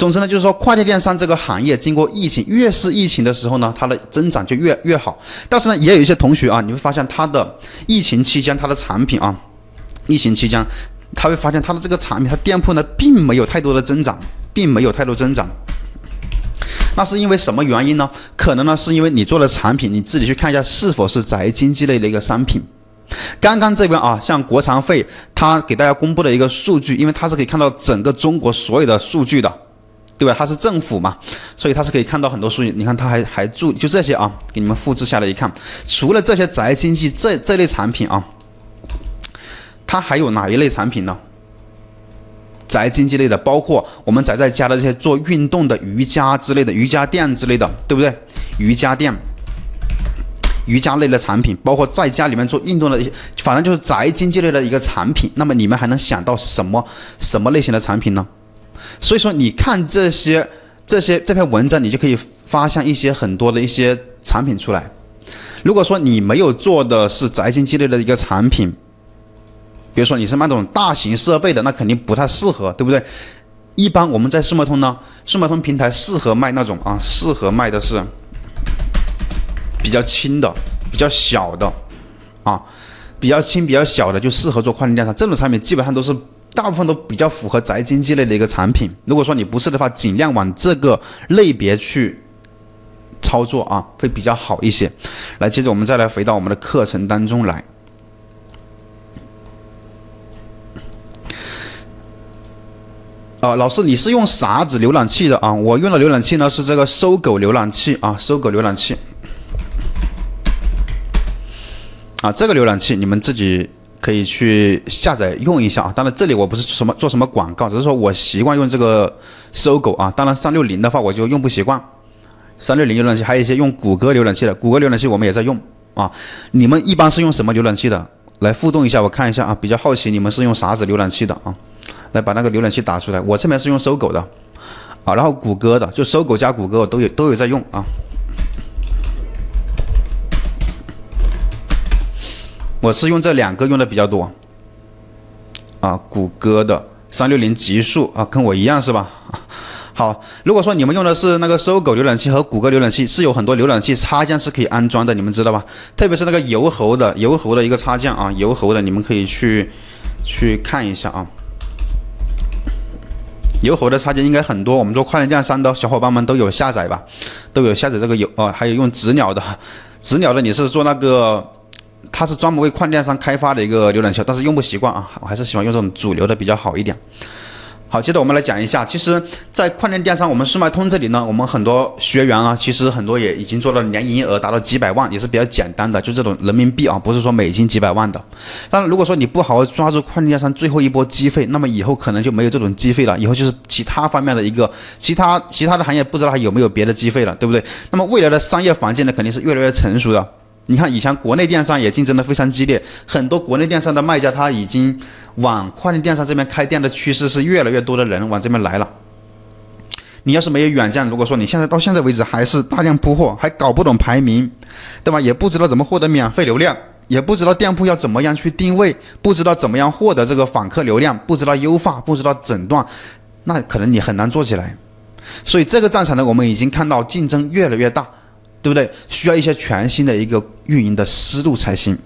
总之呢，就是说跨境电商这个行业经过疫情，越是疫情的时候呢，它的增长就越越好。但是呢，也有一些同学啊，你会发现他的疫情期间他的产品啊，疫情期间他会发现他的这个产品，他店铺呢并没有太多的增长，并没有太多增长。那是因为什么原因呢？可能呢是因为你做的产品，你自己去看一下是否是宅经济类的一个商品。刚刚这边啊，像国常会，他给大家公布的一个数据，因为他是可以看到整个中国所有的数据的。对吧？它是政府嘛，所以它是可以看到很多数据。你看，它还还注就这些啊，给你们复制下来一看。除了这些宅经济这这类产品啊，它还有哪一类产品呢？宅经济类的，包括我们宅在家的这些做运动的瑜伽之类的瑜伽垫之类的，对不对？瑜伽垫、瑜伽类的产品，包括在家里面做运动的一些，反正就是宅经济类的一个产品。那么你们还能想到什么什么类型的产品呢？所以说，你看这些、这些这篇文章，你就可以发现一些很多的一些产品出来。如果说你没有做的是宅经济类的一个产品，比如说你是卖那种大型设备的，那肯定不太适合，对不对？一般我们在数脉通呢，数脉通平台适合卖那种啊，适合卖的是比较轻的、比较小的啊，比较轻、比较小的就适合做跨境电商。这种产品基本上都是。大部分都比较符合宅经济类的一个产品。如果说你不是的话，尽量往这个类别去操作啊，会比较好一些。来，接着我们再来回到我们的课程当中来。啊，老师，你是用啥子浏览器的啊？我用的浏览器呢是这个搜狗浏览器啊，搜狗浏览器。啊，这个浏览器你们自己。可以去下载用一下啊！当然，这里我不是什么做什么广告，只是说我习惯用这个搜狗啊。当然，三六零的话我就用不习惯。三六零浏览器还有一些用谷歌浏览器的，谷歌浏览器我们也在用啊。你们一般是用什么浏览器的？来互动一下，我看一下啊，比较好奇你们是用啥子浏览器的啊？来把那个浏览器打出来。我这边是用搜狗的啊，然后谷歌的，就搜狗加谷歌都有都有在用啊。我是用这两个用的比较多，啊，谷歌的三六零极速啊，跟我一样是吧？好，如果说你们用的是那个搜狗浏览器和谷歌浏览器，是有很多浏览器插件是可以安装的，你们知道吧？特别是那个油猴的油猴的一个插件啊，油猴的你们可以去去看一下啊。油猴的插件应该很多，我们做跨境电商的小伙伴们都有下载吧？都有下载这个油啊，还有用纸鸟的，纸鸟的你是做那个？它是专门为跨境电商开发的一个浏览器，但是用不习惯啊，我还是喜欢用这种主流的比较好一点。好，接着我们来讲一下，其实，在跨境电商我们速卖通这里呢，我们很多学员啊，其实很多也已经做到年营业额达到几百万，也是比较简单的，就这种人民币啊，不是说美金几百万的。当然，如果说你不好好抓住跨境电商最后一波机会，那么以后可能就没有这种机会了，以后就是其他方面的一个其他其他的行业，不知道还有没有别的机会了，对不对？那么未来的商业环境呢，肯定是越来越成熟的。你看，以前国内电商也竞争的非常激烈，很多国内电商的卖家他已经往跨境电商这边开店的趋势是越来越多的人往这边来了。你要是没有远见，如果说你现在到现在为止还是大量铺货，还搞不懂排名，对吧？也不知道怎么获得免费流量，也不知道店铺要怎么样去定位，不知道怎么样获得这个访客流量，不知道优化，不知道诊断，那可能你很难做起来。所以这个战场呢，我们已经看到竞争越来越大。对不对？需要一些全新的一个运营的思路才行。